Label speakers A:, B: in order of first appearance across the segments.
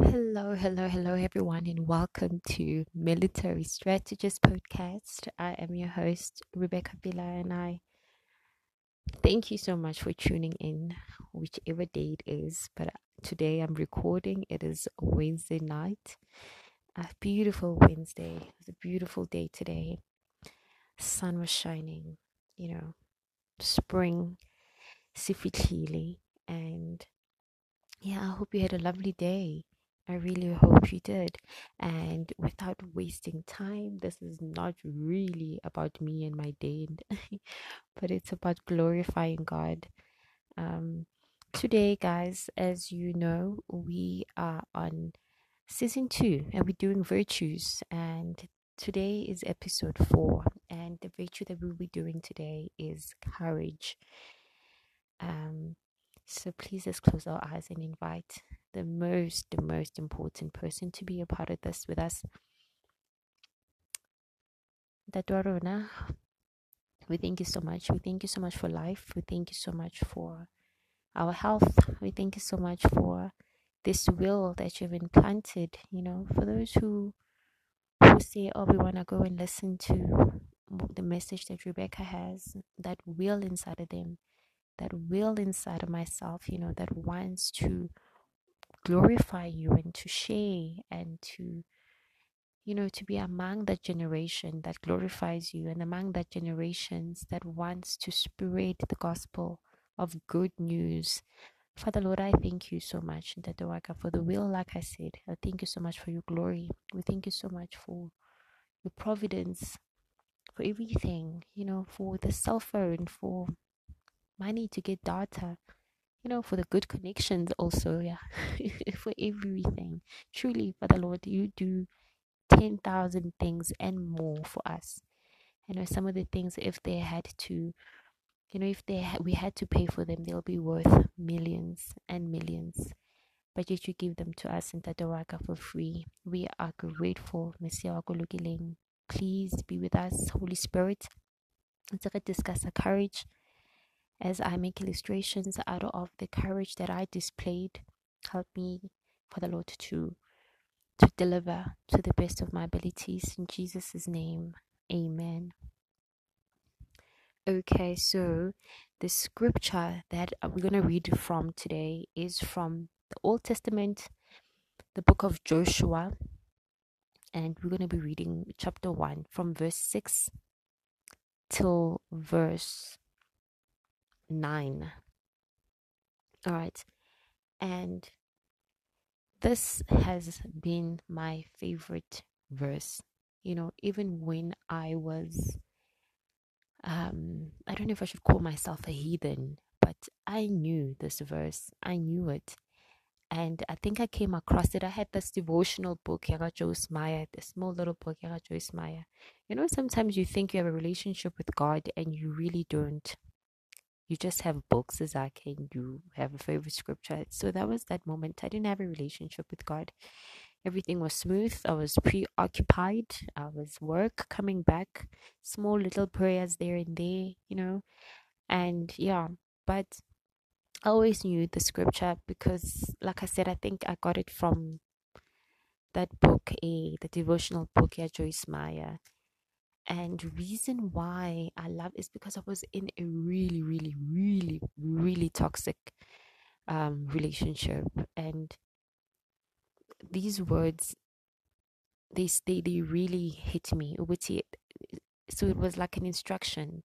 A: Hello, hello, hello, everyone, and welcome to Military Strategist Podcast. I am your host, Rebecca Villa, and I thank you so much for tuning in, whichever day it is. But uh, today I'm recording, it is Wednesday night, a beautiful Wednesday. It was a beautiful day today. Sun was shining, you know, spring, sifitlile, and yeah, I hope you had a lovely day. I really hope you did. And without wasting time, this is not really about me and my day, but it's about glorifying God. Um, today, guys, as you know, we are on season two and we're doing virtues. And today is episode four. And the virtue that we'll be doing today is courage. Um, so please let's close our eyes and invite the most, the most important person to be a part of this with us. Dadwarona, we thank you so much. We thank you so much for life. We thank you so much for our health. We thank you so much for this will that you've implanted, you know, for those who who say, Oh, we wanna go and listen to the message that Rebecca has, that will inside of them that will inside of myself, you know, that wants to glorify you and to share and to, you know, to be among that generation that glorifies you and among that generations that wants to spread the gospel of good news. Father Lord, I thank you so much, Ndadawaka, for the will, like I said. I thank you so much for your glory. We thank you so much for your providence, for everything, you know, for the cell phone, for money to get data you know for the good connections also yeah for everything truly father lord you do 10,000 things and more for us you know some of the things if they had to you know if they ha- we had to pay for them they'll be worth millions and millions but yet you give them to us in Tatawaka for free. We are grateful. Please be with us, Holy Spirit. Let's discuss our courage as I make illustrations out of the courage that I displayed. Help me, for the Lord, to to deliver to the best of my abilities in Jesus' name. Amen. Okay, so the scripture that we're going to read from today is from the Old Testament, the book of Joshua, and we're going to be reading chapter 1 from verse 6 till verse 9. All right. And this has been my favorite verse. You know, even when I was, um, I don't know if I should call myself a heathen, but I knew this verse. I knew it. And I think I came across it. I had this devotional book, Yaga Joyce Meyer, the small little book, Yaga Joyce Meyer. You know, sometimes you think you have a relationship with God and you really don't you just have books as I can. You have a favorite scripture. So that was that moment. I didn't have a relationship with God. Everything was smooth. I was preoccupied. I was work coming back, small little prayers there and there, you know. And yeah, but I always knew the scripture because, like I said, I think I got it from that book, a the devotional book, yeah, Joyce Meyer and reason why i love is because i was in a really really really really toxic um relationship. And these words they they, they really hit me so it was like an instruction.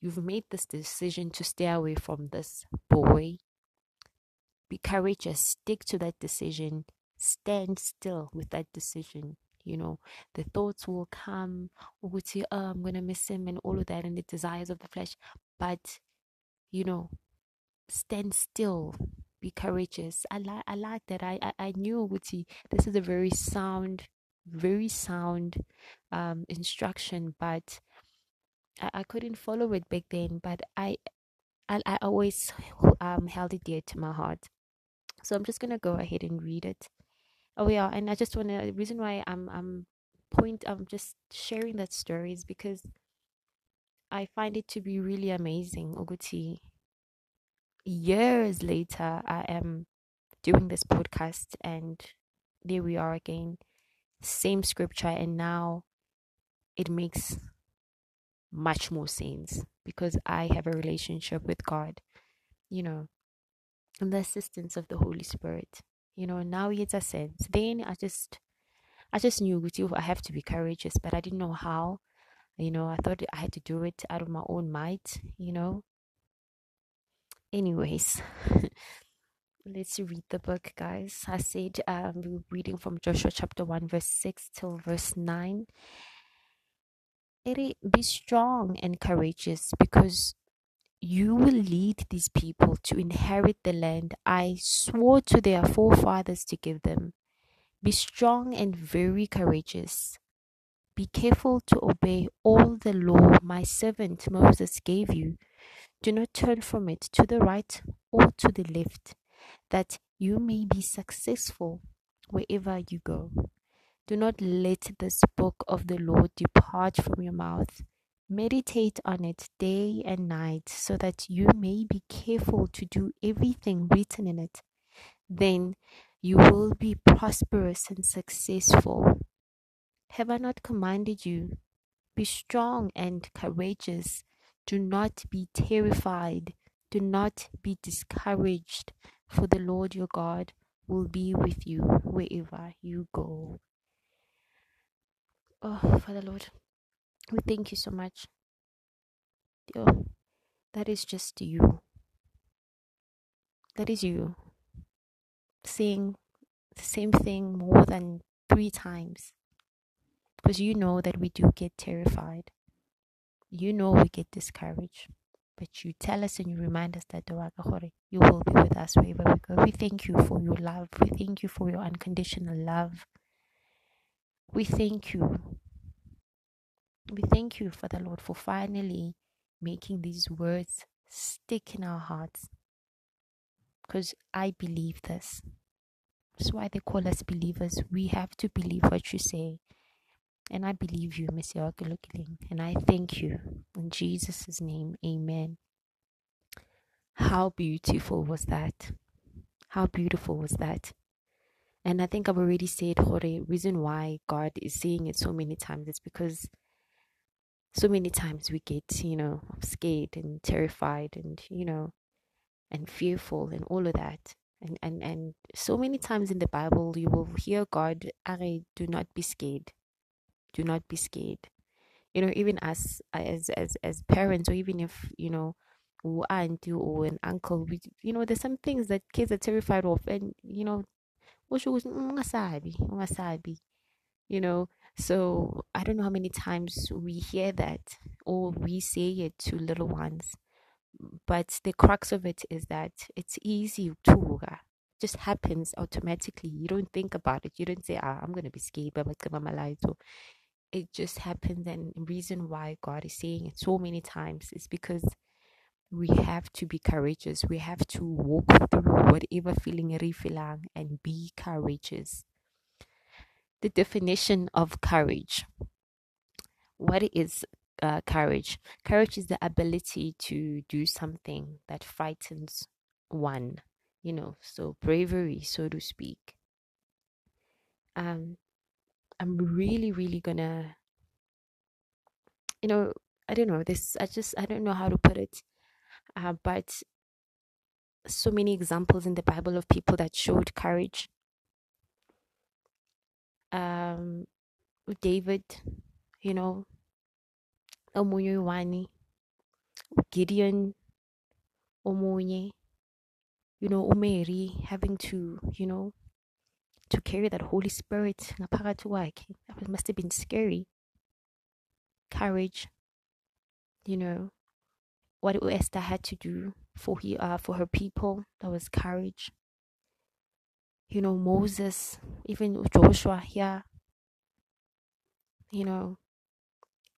A: You've made this decision to stay away from this boy. Be courageous. Stick to that decision. Stand still with that decision you know the thoughts will come oh i'm gonna miss him and all of that and the desires of the flesh. But you know stand still be courageous. I like i like that. I i, I knew ukuthi this is a very sound very sound um instruction but I, I couldn't follow it back then but i I, I always um held it dear to my heart. So i'm just gonna go ahead and read it oh yeah and i just want to uh, the reason why i'm i'm point i'm just sharing that story is because i find it to be really amazing Oguti. years later i am doing this podcast and there we are again same scripture and now it makes much more sense because I have a relationship with God, you know, and the assistance of the Holy Spirit. You know, now it's a sense. Then I just I just knew with you I have to be courageous, but I didn't know how. You know, I thought I had to do it out of my own might, you know. Anyways, let's read the book, guys. I said um, we're reading from Joshua chapter 1, verse 6 till verse 9 be strong and courageous because you will lead these people to inherit the land I swore to their forefathers to give them. Be strong and very courageous. Be careful to obey all the law my servant Moses gave you. Do not turn from it to the right or to the left, that you may be successful wherever you go. Do not let this book of the Lord depart from your mouth. Meditate on it day and night, so that you may be careful to do everything written in it. Then you will be prosperous and successful. Have I not commanded you? Be strong and courageous. Do not be terrified. Do not be discouraged, for the Lord your God will be with you wherever you go. Oh, Father Lord, we thank you so much. Oh, that is just you. That is you saying the same thing more than three times. Because you know that we do get terrified. You know we get discouraged. But you tell us and you remind us that you will be with us wherever we go. We thank you for your love. We thank you for your unconditional love. We thank you. We thank you, Father Lord, for finally making these words stick in our hearts. Because I believe this. That's why they call us believers. We have to believe what you say. And I believe you, Mr. Okilukiling. And I thank you. In Jesus' name, amen. How beautiful was that? How beautiful was that? And I think I've already said, the reason why God is saying it so many times is because so many times we get, you know, scared and terrified and, you know, and fearful and all of that. And, and, and so many times in the Bible, you will hear God, do not be scared. Do not be scared. You know, even as, as, as, as parents, or even if, you know, auntie or an uncle, we, you know, there's some things that kids are terrified of. And, you know, you know so i don't know how many times we hear that or we say it to little ones but the crux of it is that it's easy to just happens automatically. You don't think about it. You don't say ah, i'm going to be scared it just happens. And the reason why god is saying it so many times is because we have to be courageous. We have to walk through whatever feeling you're feeling and be courageous. The definition of courage. What is uh, courage? Courage is the ability to do something that frightens one, you know, so bravery, so to speak. Um, I'm really, really gonna, you know, I don't know this. I just I don't know how to put it uh, but so many examples in the Bible of people that showed courage. Um, David, you know, Omunye Gideon, Omunye, you know, Mary having to, you know, to carry that Holy Spirit. That must have been scary. Courage, you know, what Esther had to do for he uh, for her people. That was courage. You know, Moses, even Joshua here. You know,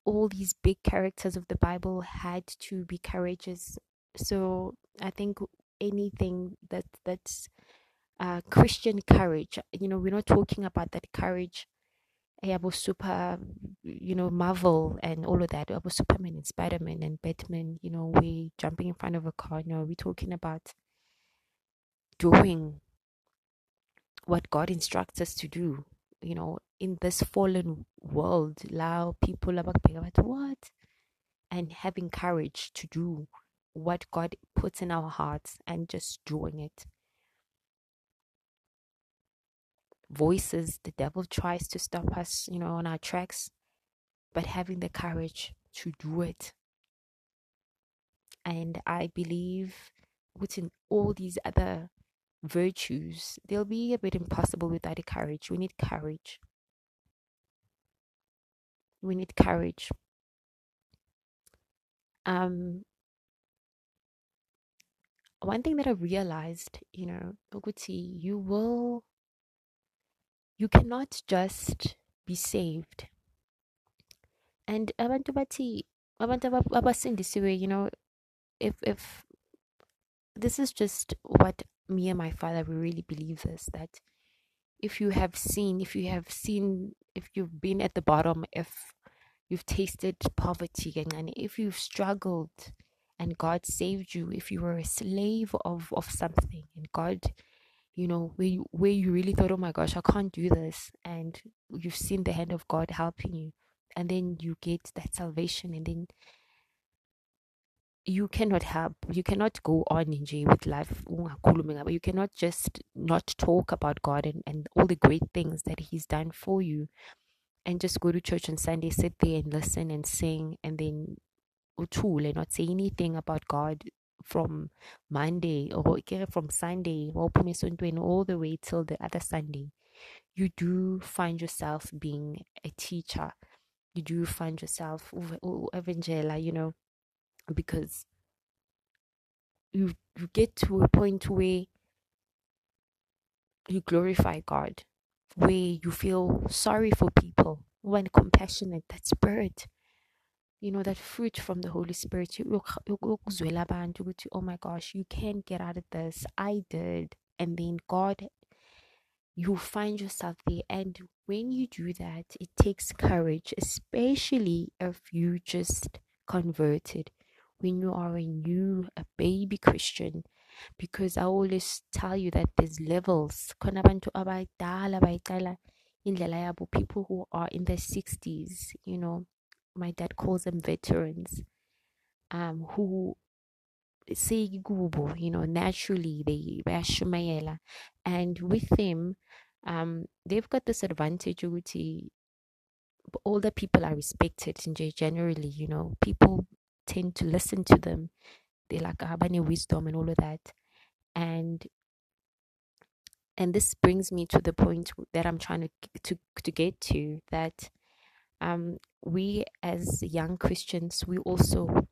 A: all these big characters of the Bible had to be courageous. So I think anything that that's uh, Christian courage. You know, we're not talking about that courage about super, you know, Marvel and all of that, about Superman and Spider Man and Batman, you know, we jumping in front of a car, you know, we're talking about doing what God instructs us to do. You know, in this fallen world, allow people about what and having courage to do what God puts in our hearts and just doing it. Voices, the devil tries to stop us, you know, on our tracks, but having the courage to do it. And I believe within all these other virtues, they'll be a bit impossible without the courage. We need courage. We need courage. Um, one thing that I realized, you know, Oguti, you will, you cannot just be saved. And abantu bathi, abantu abasindisiwe, you know, if if this is just what me and my father we really believe this that if you have seen if you have seen if you've been at the bottom if you've tasted poverty and if you've struggled and God saved you if you were a slave of of something and God you know where you, where you really thought oh my gosh I can't do this and you've seen the hand of God helping you and then you get that salvation and then you cannot help you cannot go on in J with life you cannot just not talk about God and, and all the great things that he's done for you and just go to church on Sunday sit there and listen and sing and then uthule not say anything about God from Monday or from Sunday all the way till the other Sunday. You do find yourself being a teacher. You do find yourself evangela you know because you you get to a point where you glorify God, where you feel sorry for people, when compassionate, that spirit, you know, that fruit from the Holy Spirit. Oh my gosh, you can't get out of this. I did. And then God, you find yourself there. And when you do that, it takes courage, especially if you just converted when you are a new, a baby Christian. Because I always tell you that there's levels. People who are in their 60s, you know, my dad calls them veterans, um, who say you know, naturally they and with them, um, they've got this advantage older people are respected in generally, you know, people tend to listen to them. They like Abani wisdom and all of that. And and this brings me to the point that I'm trying to to to get to that um, we as young Christians we also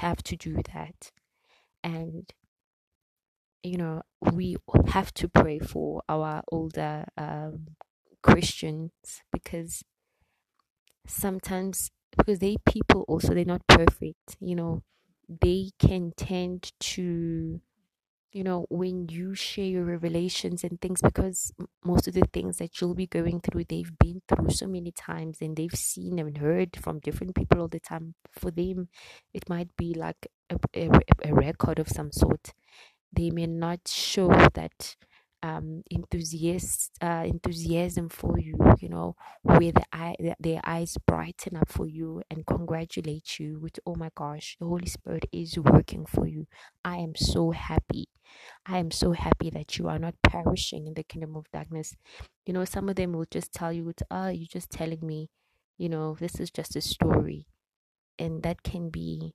A: have to do that, and you know we have to pray for our older um, Christians because sometimes because they people also they're not perfect you know. They can tend to you know when you share your revelations and things because most of the things that you'll be going through they've been through so many times and they've seen and heard from different people all the time. For them it might be like a, a, a record of some sort. They may not show that um, enthusiast, uh, enthusiasm for you, you know, where the eye, their eyes brighten up for you and congratulate you with, oh my gosh, the Holy Spirit is working for you. I am so happy. I am so happy that you are not perishing in the kingdom of darkness. You know, some of them will just tell you, it's oh, you're just telling me, you know, this is just a story. And that can be,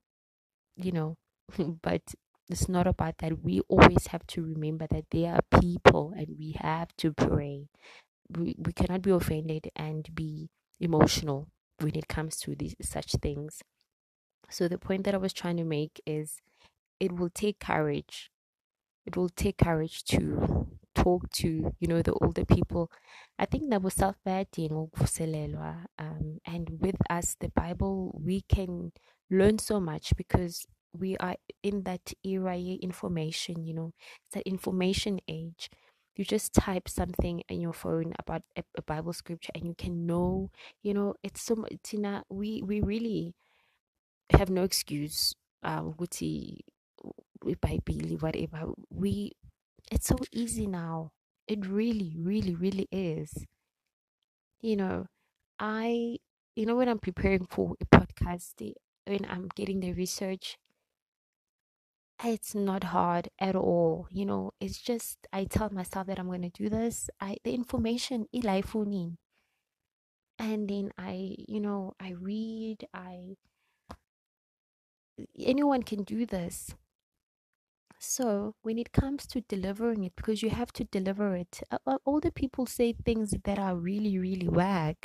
A: you know, but it's not about that. We always have to remember that they are people and we have to pray. We, we cannot be offended and be emotional when it comes to these such things. So the point that I was trying to make is it will take courage. It will take courage to talk to, you know, the older people. I think that was self um and with us the Bible we can learn so much because we are in that era of information you know it's that information age. You just type something in your phone about a, a bible scripture and you can know you know it's so tina we we really have no excuse uh ukuthi bible whatever. We it's so easy now. It really, really, really is. You know, I, you know, when I'm preparing for a podcast, when I'm getting the research, it's not hard at all. You know, it's just I tell myself that I'm going to do this. I the information ilaifunin. And then I, you know, I read, I anyone can do this. So when it comes to delivering it, because you have to deliver it, all the people say things that are really, really whack.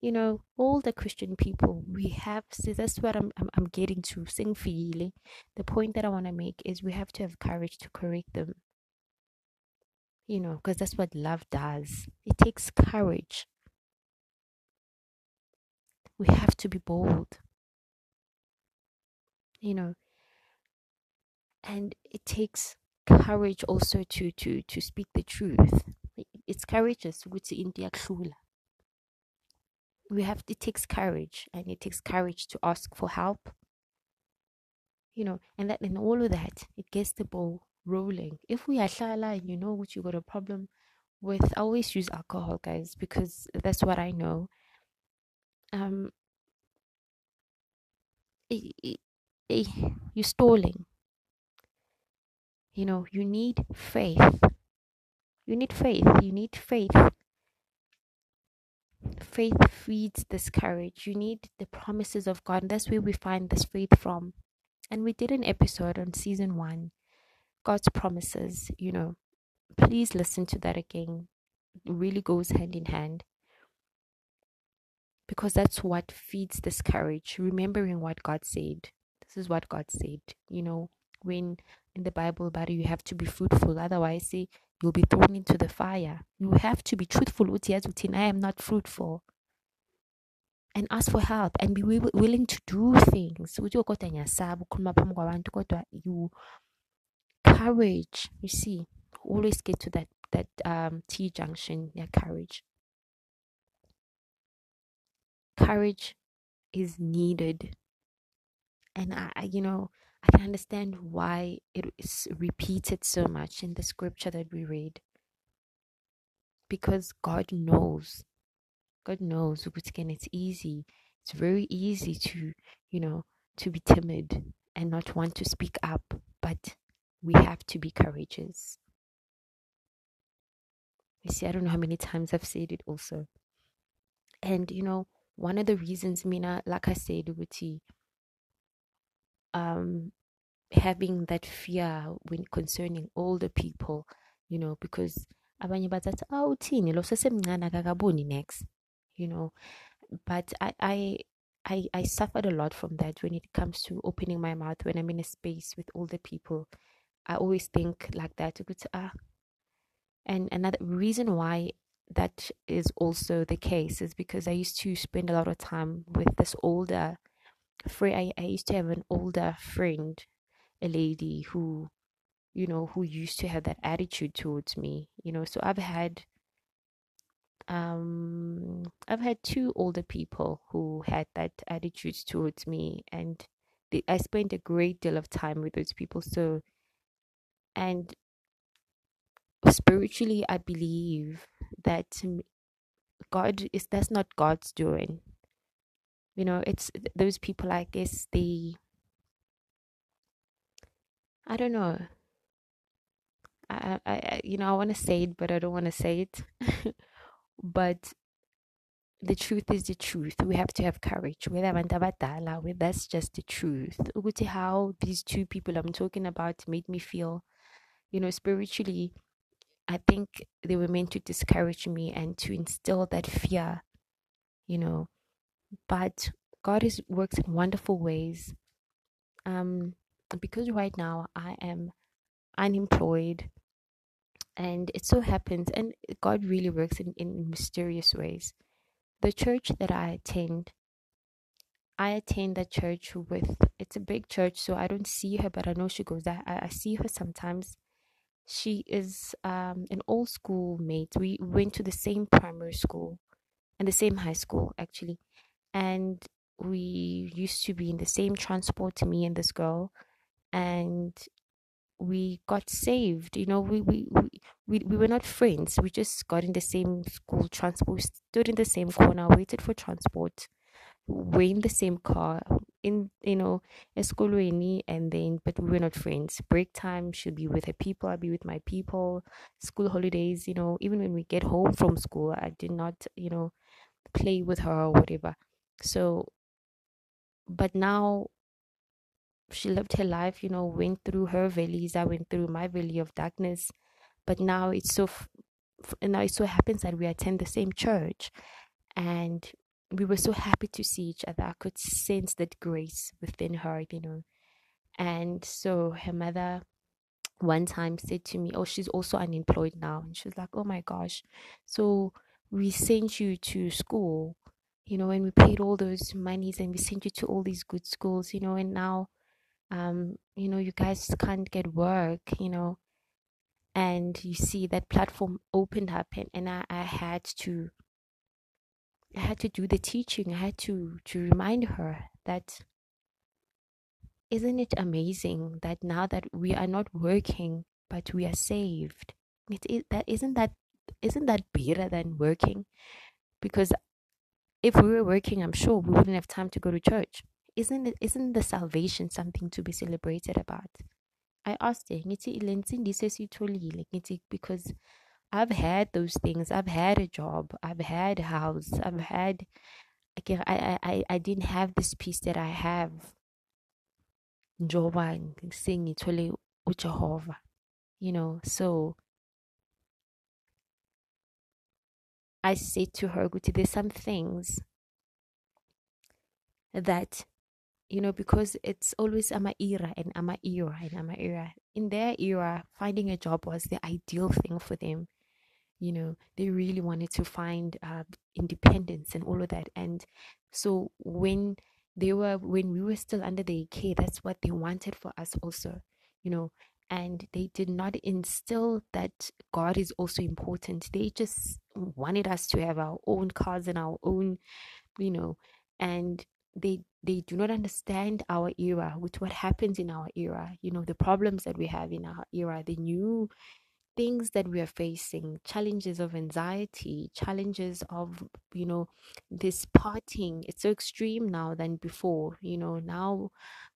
A: You know, all the Christian people, we have, see, that's what I'm, I'm, I'm getting to, sing feeling. The point that I want to make is we have to have courage to correct them. You know, because that's what love does. It takes courage. We have to be bold. You know, and it takes courage also to to to speak the truth it's courageous ukuthi into iyakuhlula we have it takes courage and it takes courage to ask for help you know and that and all of that it gets the ball rolling if we are shala and you know what you got a problem with I always use alcohol guys because that's what I know um you're stalling you know, you need faith. You need faith. You need faith. Faith feeds this courage. You need the promises of God. And that's where we find this faith from. And we did an episode on season one God's promises. You know, please listen to that again. It really goes hand in hand. Because that's what feeds this courage. Remembering what God said. This is what God said. You know, when in the Bible about you have to be fruitful. Otherwise, see, you'll be thrown into the fire. You have to be truthful. I am not fruitful. And ask for help and be willing to do things. You courage. You see, always get to that that um T junction. Yeah, courage. Courage is needed. And I, you know, I can understand why it is repeated so much in the scripture that we read. Because God knows. God knows again it's easy. It's very easy to, you know, to be timid and not want to speak up, but we have to be courageous. You see, I don't know how many times I've said it also. And you know, one of the reasons, Mina, like I said, Uguti, um, having that fear when concerning older people, you know, because abanye akakaboni next you know but I, I I I suffered a lot from that when it comes to opening my mouth when I'm in a space with older people. I always think like that. Ah, and another reason why that is also the case is because I used to spend a lot of time with this older friend. I, I used to have an older friend, a lady who, you know, who used to have that attitude towards me. You know, so I've had um I've had two older people who had that attitude towards me and they, I spent a great deal of time with those people so and spiritually I believe that God is that's not God's doing you know it's those people i guess the i don't know. I i, you know i want to say it but i don't want to say it. But the truth is the truth. We have to have courage. That's just the truth. How these two people i'm talking about made me feel you know spiritually i think they were meant to discourage me and to instill that fear you know but God is works in wonderful ways. Um, because right now I am unemployed, and it so happens, and God really works in, in mysterious ways. The church that I attend, I attend that church with it's a big church, so I don't see her, but I know she goes there. I, I see her sometimes. She is um, an old school mate. We went to the same primary school and the same high school actually and we used to be in the same transport to me and this girl and we got saved. You know, we, we, we, we, we were not friends. We just got in the same school transport, stood in the same corner, waited for transport, were in the same car, in, you know, a eskolweni, and then, but we were not friends. Break time, she'll be with her people, I'll be with my people. School holidays, you know, even when we get home from school, I did not, you know, play with her or whatever. So, but now she lived her life, you know, went through her valleys, I went through my valley of darkness. But now it's so, f- now it so happens that we attend the same church, and we were so happy to see each other. I could sense that grace within her, you know. And so her mother one time said to me, Oh, she's also unemployed now. And she was like, Oh my gosh. So we sent you to school, you know, and we paid all those monies and we sent you to all these good schools, you know, and now um, you know, you guys can't get work, you know, and you see that platform opened up and, and I, I had to I had to do the teaching. I had to to remind her that isn't it amazing that now that we are not working but we are saved. It, it that isn't that isn't that better than working? Because if we were working, I'm sure we wouldn't have time to go to church isn't it, isn't the salvation something to be celebrated about? I asked her, because I've had those things. I've had a job. I've had a house. I've had. I, I, I didn't have this peace that I have. Njoba ngithole uJehova. You know, so I said to her, Guti, there's some things that you know, because it's always ama era and ama era and ama era. In their era, finding a job was the ideal thing for them. You know, they really wanted to find uh, independence and all of that. And so when they were, when we were still under their care, that's what they wanted for us also, you know. And they did not instill that God is also important. They just wanted us to have our own cars and our own, you know, and they they do not understand our era with what happens in our era. You know the problems that we have in our era the new things that we are facing challenges of anxiety challenges of you know this parting it's so extreme now than before. You know now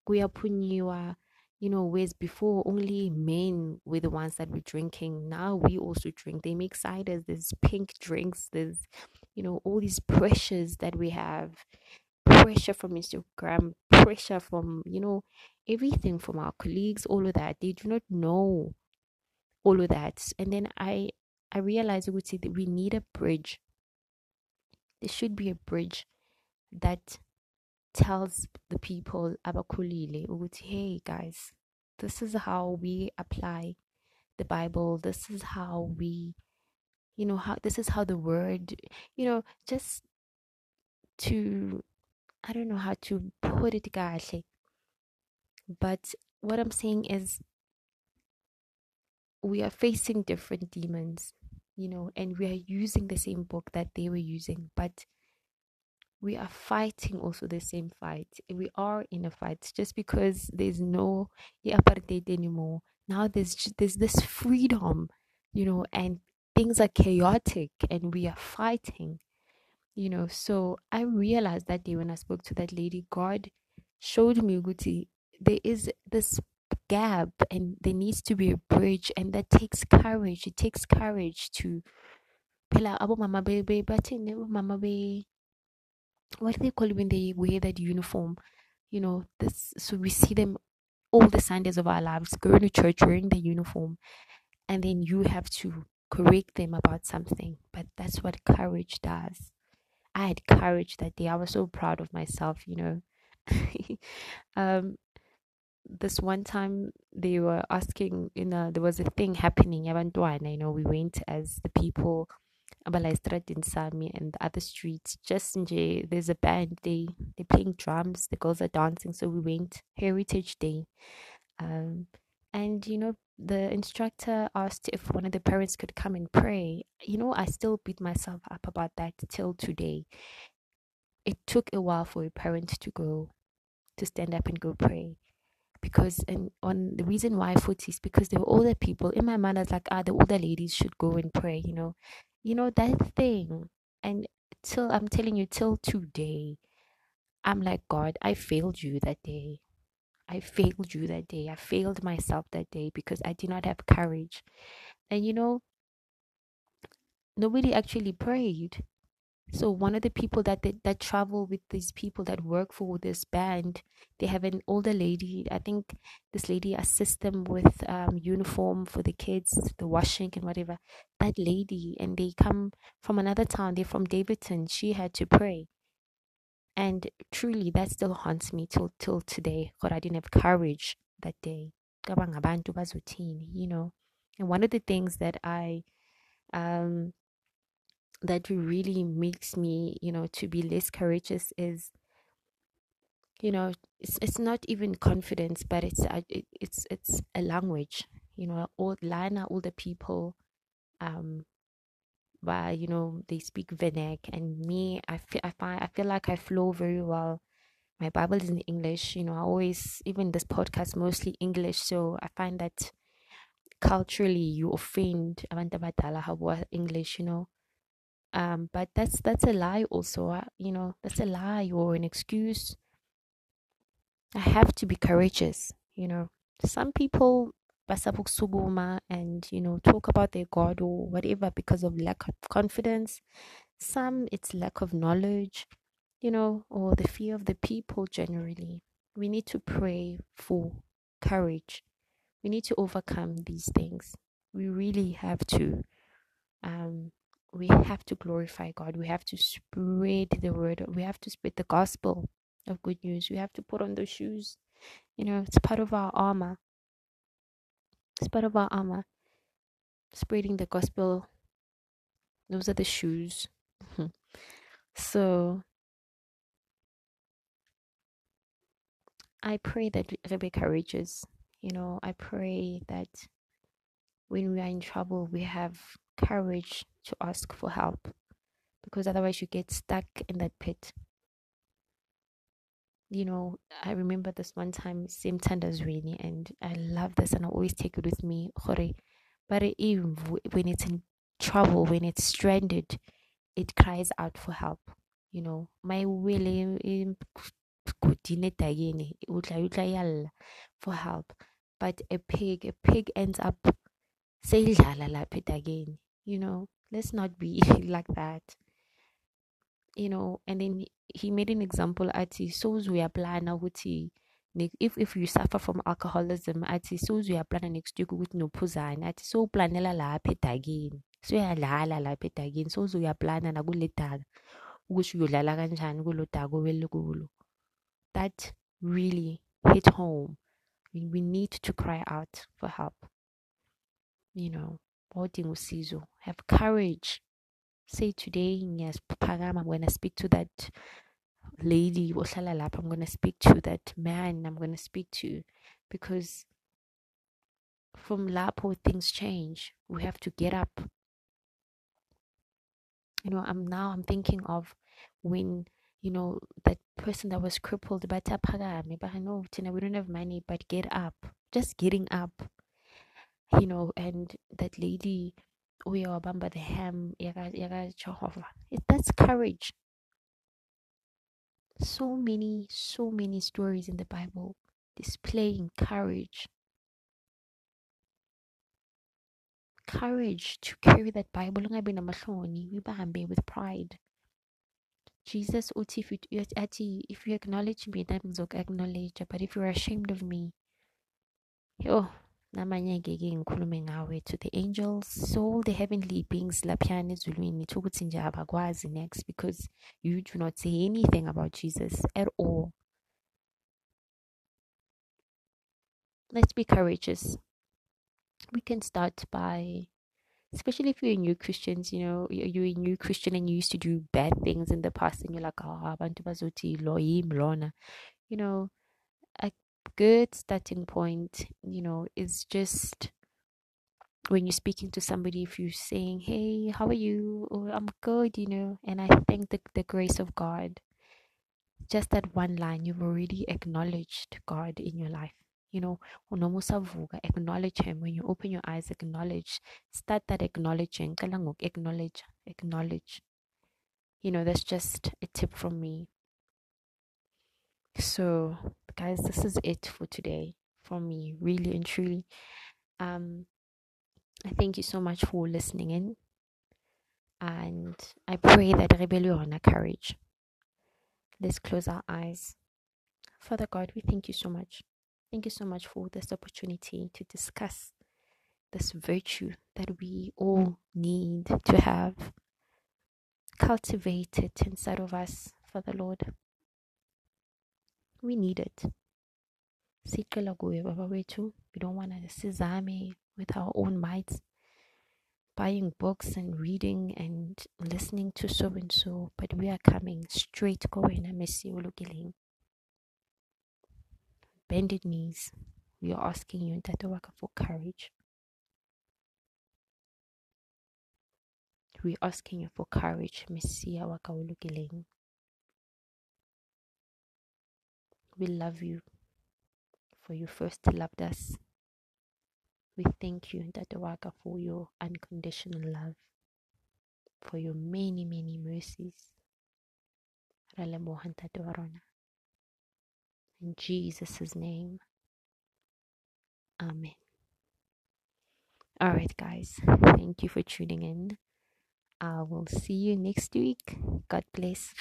A: kuyaphunyiwa you know whereas before only men were the ones that were drinking now we also drink they make ciders there's pink drinks there's you know all these pressures that we have pressure from Instagram, pressure from, you know, everything from our colleagues, all of that. They do not know all of that. And then I I realized i would say that we need a bridge. There should be a bridge that tells the people abakulile hey guys, this is how we apply the Bible. This is how we you know how this is how the word you know just to I don't know how to put it kahle. But what I'm saying is we are facing different demons, you know, and we are using the same book that they were using, but we are fighting also the same fight. We are in a fight just because there's no apartheid anymore. Now there's there's this freedom, you know, and things are chaotic and we are fighting you know so i realized that day when i spoke to that lady god showed me Guti, there is this gap and there needs to be a bridge and that takes courage it takes courage to phela abo mama baby bathini mama be what do they call when they wear that uniform you know this so we see them all the sundays of our lives going to church wearing the uniform and then you have to correct them about something but that's what courage does I had courage that day. I was so proud of myself, you know. um, this one time they were asking, you know, there was a thing happening. You know, we went as the people, Abalaistra in Sami and the other streets. Just in J, there's a band. They they playing drums. The girls are dancing. So we went Heritage Day. Um, and you know the instructor asked if one of the parents could come and pray you know i still beat myself up about that till today it took a while for a parent to go to stand up and go pray because and on the reason why foot is because they were older people in my mind I was like ah the older ladies should go and pray you know you know that thing and till I'm telling you till today I'm like God I failed you that day. I failed you that day. I failed myself that day because I did not have courage. And you know nobody actually prayed so one of the people that that, that travel with these people that work for this band, they have an older lady. I think this lady assists them with um, uniform for the kids, the washing and whatever. That lady, and they come from another town. They're from Davidson. She had to pray, and truly, that still haunts me till till today. God, I didn't have courage that day. You know, and one of the things that I um that really makes me, you know, to be less courageous is, you know, it's it's not even confidence, but it's a, it, it's it's a language. You know, all Lana, all the people, um, by you know they speak Venek, and me, I feel I find I feel like I flow very well. My Bible is in English. You know, I always even this podcast mostly English, so I find that culturally you offend abantu abadala English. You know, um, but that's that's a lie also uh, you know that's a lie or an excuse. I have to be courageous you know. Some people basabuk and you know talk about their god or whatever because of lack of confidence. Some it's lack of knowledge you know or the fear of the people generally. We need to pray for courage. We need to overcome these things. We really have to um, we have to glorify God. We have to spread the word. We have to spread the gospel of good news. We have to put on those shoes. You know, it's part of our armor. It's part of our armor. Spreading the gospel. Those are the shoes. so I pray that be courageous. You know, I pray that when we are in trouble, we have courage to ask for help because otherwise you get stuck in that pit. You know, I remember this one time, same time as rainy, and I love this, and I always take it with me. But even when it's in trouble, when it's stranded, it cries out for help. You know, my will for help. But a pig, a pig ends up lapha again. You know, let's not be like that you know? And then he made an example athi sozuyaplana ukuthi if if you suffer from alcoholism athi sozuyaplana next week ukuthi nophuzane athi sowuplanela lapha edakeni suyadlala lapha edakeni sozuyaplana nakule daka ukuthi uyodlala kanjani kulo daka owele kulo. That really hit home. We need to cry out for help you know odinga usizo have courage. Say today ngiyaphakama i'm going to speak to that lady i'm going to speak to that man. I'm going to speak to because from lapho things change. We have to get up. You know i'm now i'm thinking of when you know that person that was crippled but I know we don't have money but get up. Just getting up you know, and that lady uyawabamba oh, the ham Jehovah. That's courage. So many, so many stories in the Bible displaying courage. Courage to carry that Bible we with pride. Jesus if you if you acknowledge me, then acknowledge. But if you're ashamed of me, oh ngikhulume ngawe to the angels so the heavenly beings laphiyana ezulwini to ukuthi nje abakwazi next because you do not say anything about jesus at all. Let's be courageous. We can start by especially if you're new Christians, you know, you're a new Christian and you used to do bad things in the past and you're like, oh, abantu bazothi lo You know, good starting point, you know, is just when you're speaking to somebody, if you're saying, Hey, how are you? I'm good, you know, and I thank the, the grace of God. Just that one line, you've already acknowledged God in your life, you know acknowledge him. When you open your eyes acknowledge start that acknowledging. Acknowledge acknowledge. You know that's just a tip from me. So guys this is it for today for me really and truly. Um i thank you so much for listening in and i pray that rebellion courage let's close our eyes. Father god we thank you so much. Thank you so much for this opportunity to discuss this virtue that we all need to have cultivated inside of us father lord we need it. We don't want to sizame with our own might buying books and reading and listening to so and so but we are coming straight going ulukiling bended knees. We are asking you Ntatewaka for courage. We're asking you for courage Messiah waka We love you for you first loved us. We thank you, Ntatewaka, for your unconditional love, for your many, many mercies. In Jesus' name, Amen. All right, guys, thank you for tuning in. Uh, I will see you next week. God bless.